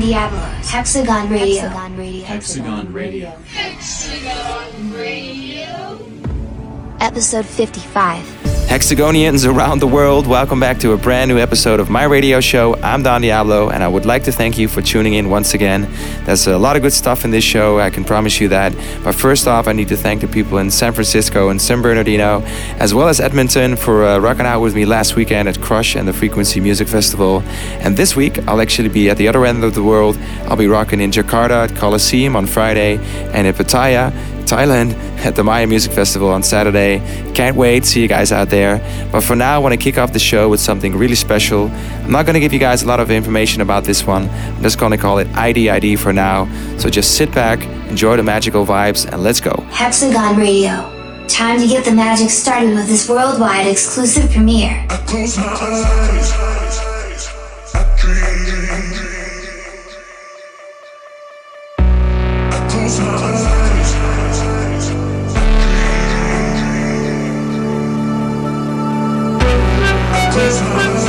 Don Diablo, Hexagon Radio. Hexagon Radio. Hexagon Radio. Hexagon Radio. Episode 55. Hexagonians around the world, welcome back to a brand new episode of my radio show. I'm Don Diablo, and I would like to thank you for tuning in once again. There's a lot of good stuff in this show, I can promise you that. But first off, I need to thank the people in San Francisco and San Bernardino, as well as Edmonton, for uh, rocking out with me last weekend at Crush and the Frequency Music Festival. And this week, I'll actually be at the other end of the world. I'll be rocking in Jakarta at Colosseum on Friday, and in Pattaya Thailand at the Maya Music Festival on Saturday. Can't wait, to see you guys out there. But for now, I want to kick off the show with something really special. I'm not going to give you guys a lot of information about this one. I'm just going to call it IDID for now. So just sit back, enjoy the magical vibes, and let's go. Hexagon Radio. Time to get the magic started with this worldwide exclusive premiere. I close my eyes. I dream. Christmas.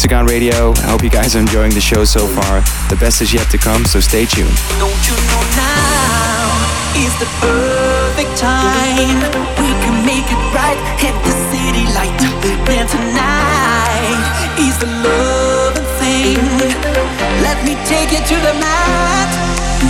Hexagon Radio. I hope you guys are enjoying the show so far. The best is yet to come, so stay tuned. Don't you know now is the perfect time? We can make it right, hit the city light. Tonight is the love thing. Let me take you to the mat.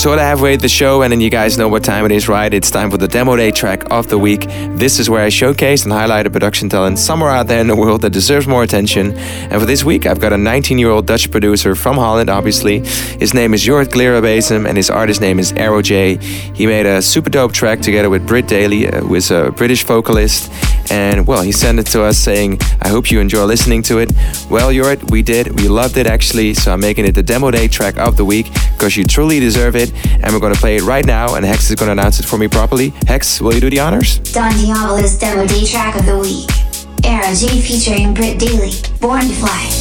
sort of halfway the show, and then you guys know what time it is, right? It's time for the demo day track of the week. This is where I showcase and highlight a production talent somewhere out there in the world that deserves more attention. And for this week, I've got a 19 year old Dutch producer from Holland, obviously. His name is Jort Glerabasem, and his artist name is Arrow J. He made a super dope track together with Britt Daly, uh, who is a British vocalist. And well, he sent it to us saying, I hope you enjoy listening to it. Well, Jort, we did. We loved it actually. So I'm making it the demo day track of the week because you truly deserve it. And we're going to play it right now. And Hex is going to announce it for me properly. Hex, will you do the honors? Don Diablo's Demo Day Track of the Week. Era J featuring Britt Daly, Born to Fly.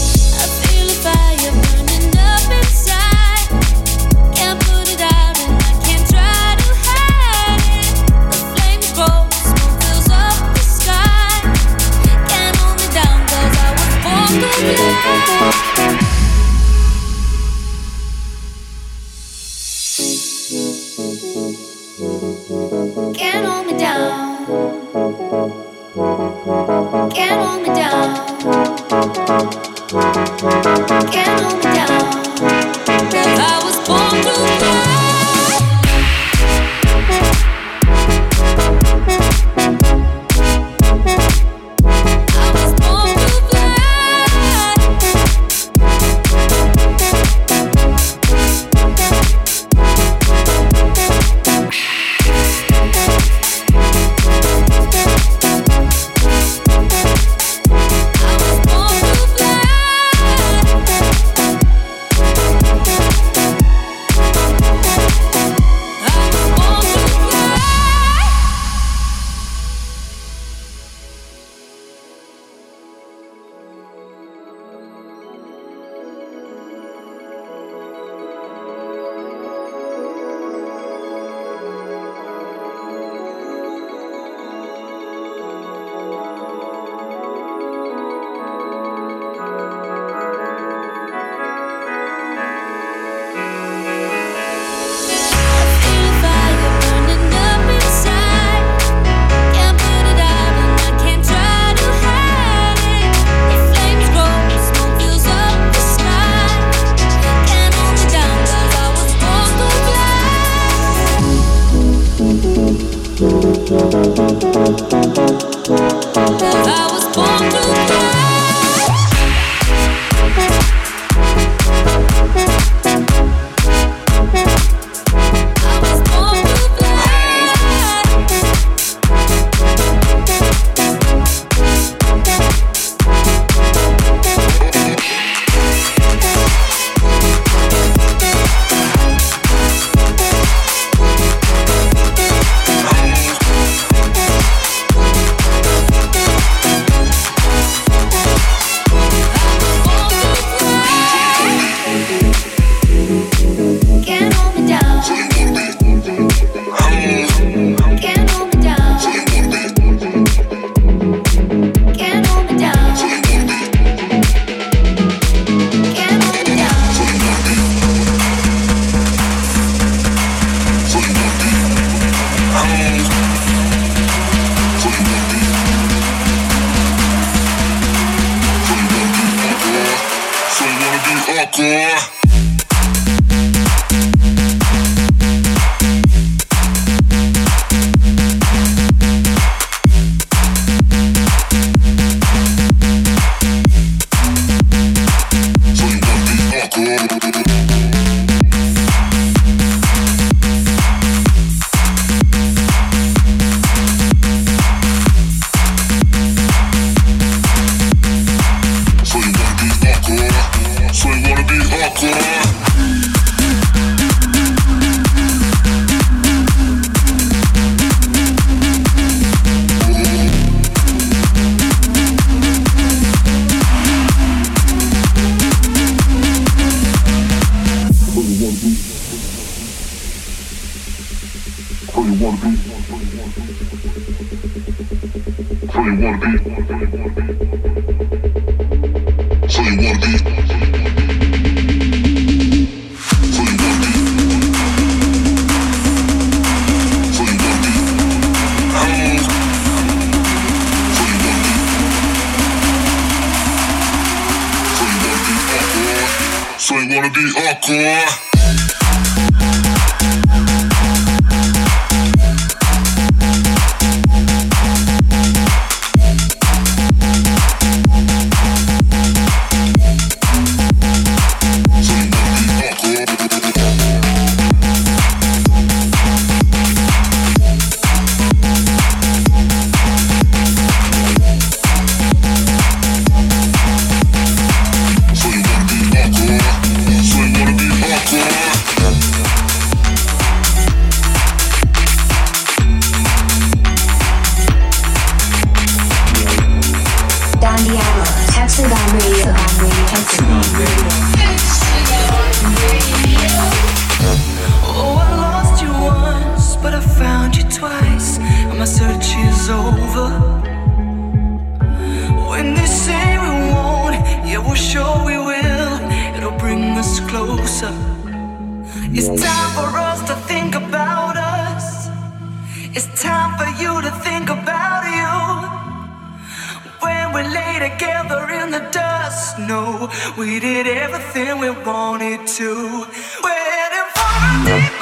For a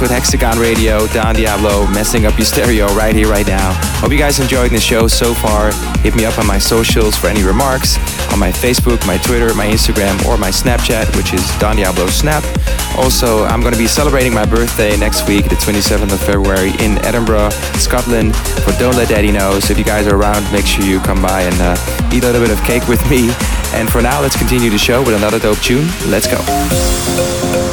with Hexagon Radio, Don Diablo, messing up your stereo right here, right now. Hope you guys enjoyed the show so far. Hit me up on my socials for any remarks on my Facebook, my Twitter, my Instagram, or my Snapchat, which is Don Diablo Snap. Also, I'm going to be celebrating my birthday next week, the 27th of February, in Edinburgh, Scotland, for Don't Let Daddy Know. So if you guys are around, make sure you come by and uh, eat a little bit of cake with me. And for now, let's continue the show with another dope tune. Let's go.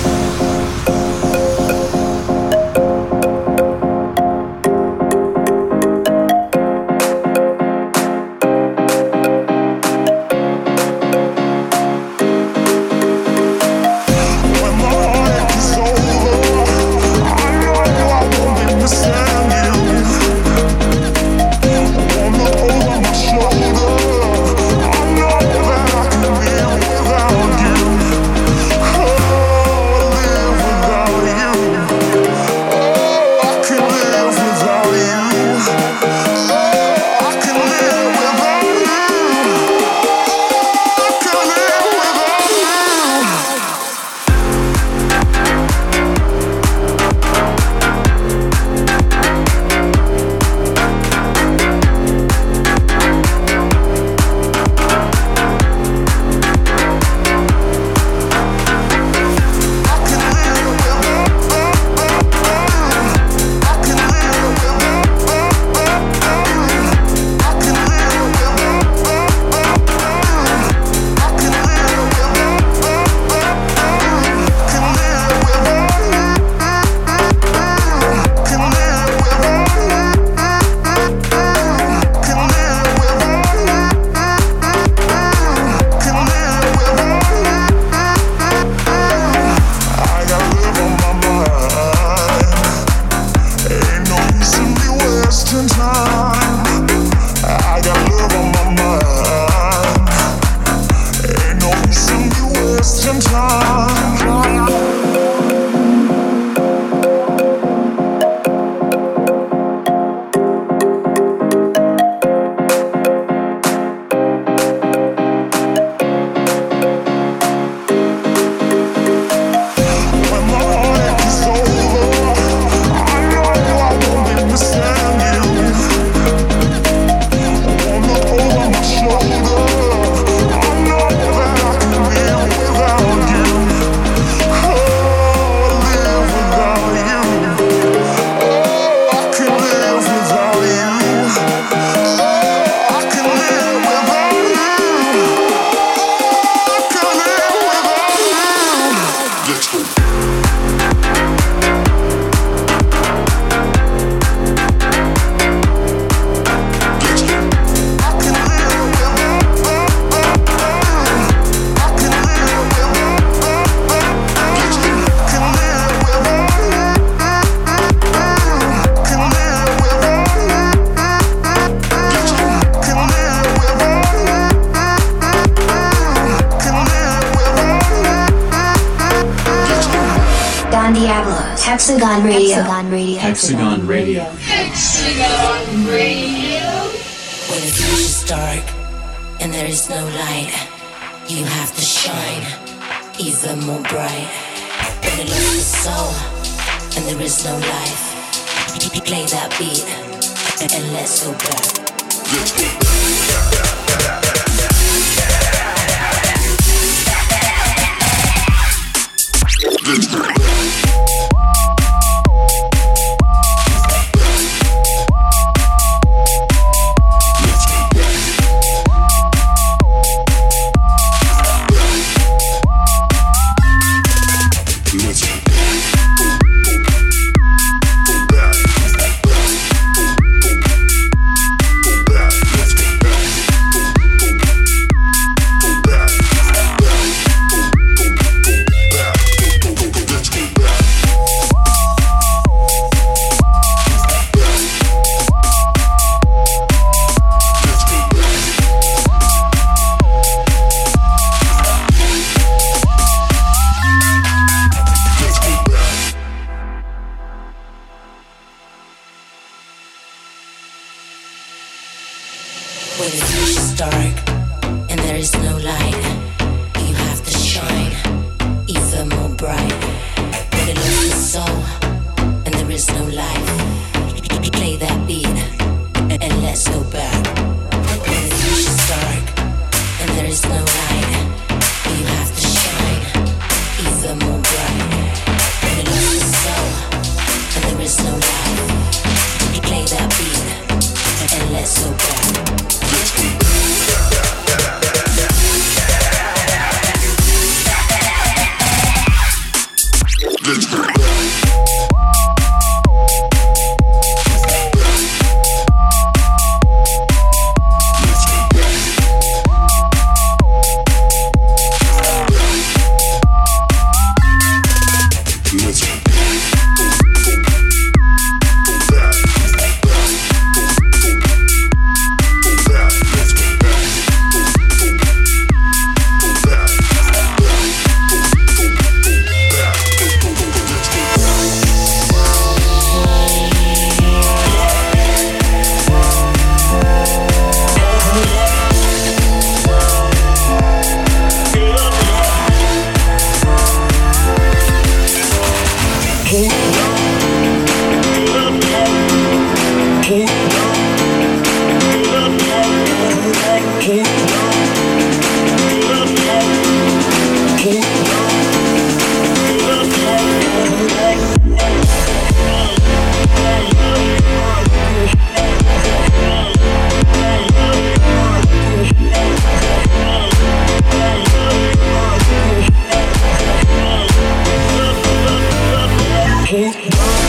You. When it looks dark and there is no light, you have to shine even more bright. hold on.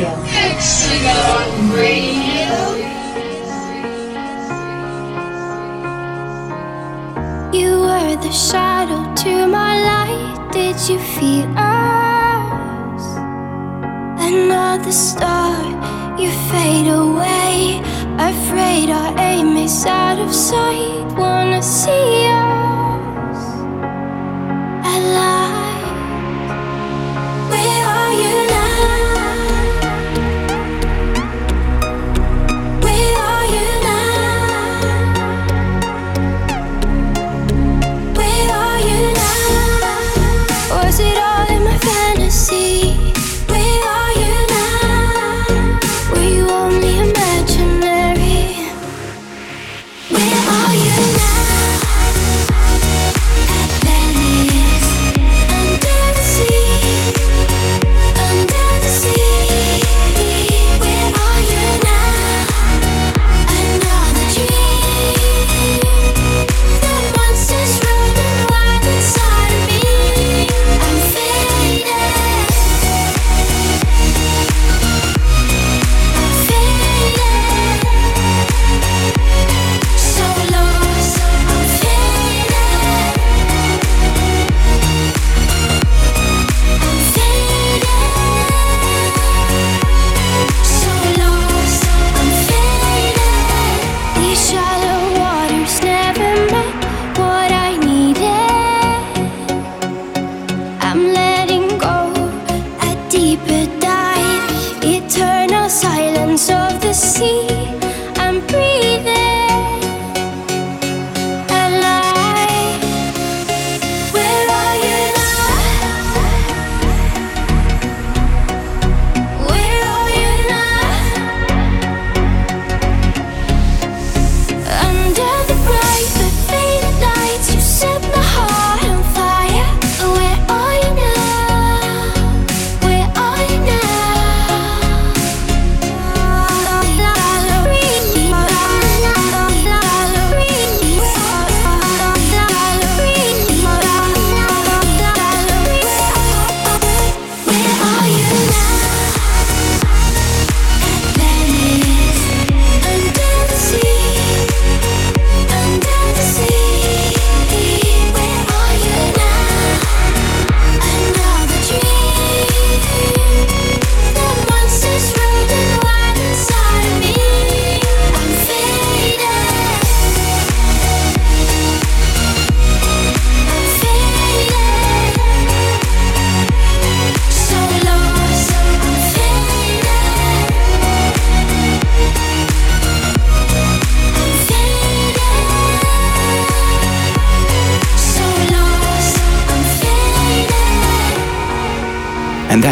Radio. Hexagon Radio. You were the shadow to my light. Did you feel us? Another star, you fade away. Afraid our aim is out of sight. Wanna see you.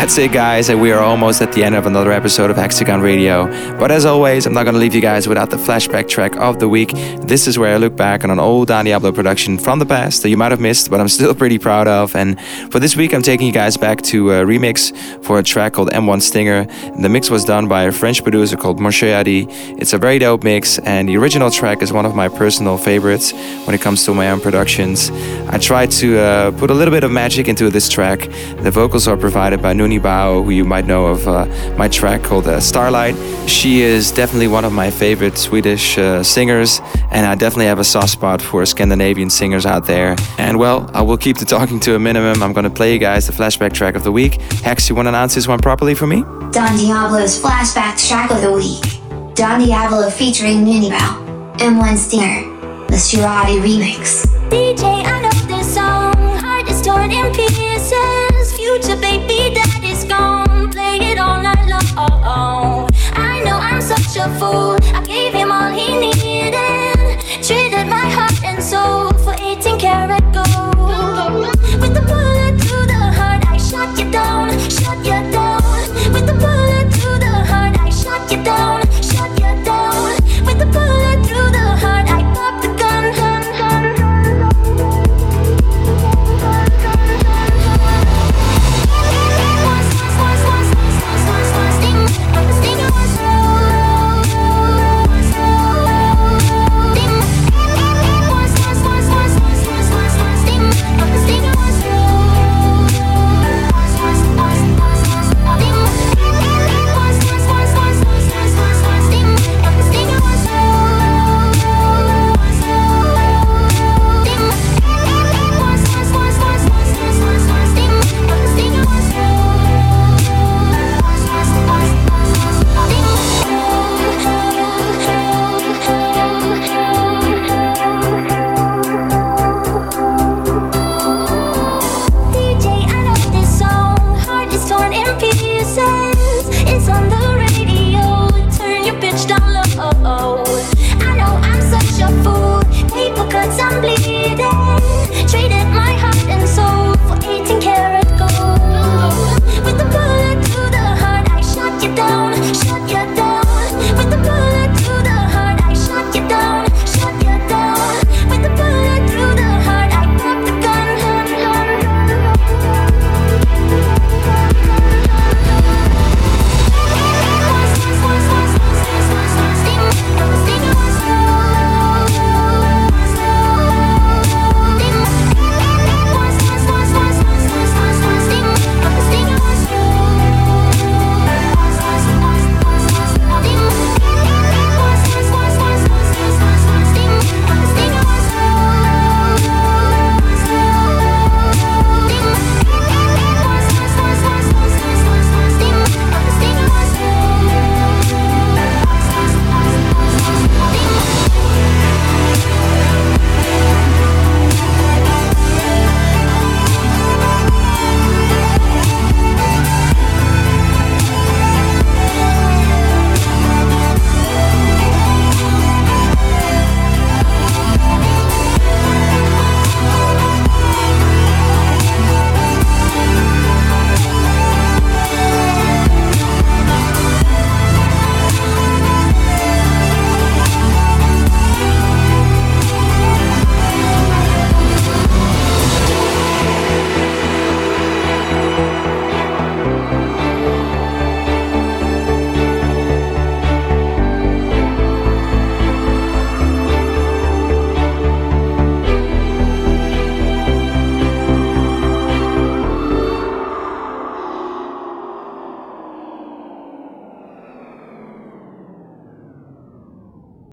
That's it, guys, and we are almost at the end of another episode of Hexagon Radio. But as always, I'm not going to leave you guys without the flashback track of the week. This is where I look back on an old Don Diablo production from the past that you might have missed, but I'm still pretty proud of. And for this week, I'm taking you guys back to a remix for a track called M1 Stinger. The mix was done by a French producer called Moshe Adi. It's a very dope mix, and the original track is one of my personal favorites when it comes to my own productions. I tried to uh, put a little bit of magic into this track. The vocals are provided by Noonie Bao, who you might know of uh, my track called uh, Starlight. She is definitely one of my favorite Swedish uh, singers, and I definitely have a soft spot for Scandinavian singers out there. And well, I will keep the talking to a minimum. I'm gonna play you guys the flashback track of the week. Hex, you wanna announce this one properly for me? Don Diablo's flashback track of the week. Don Diablo featuring Minibel. M1 Stinger. The Shirati remix. DJ, I know this song. Heart is torn in pieces.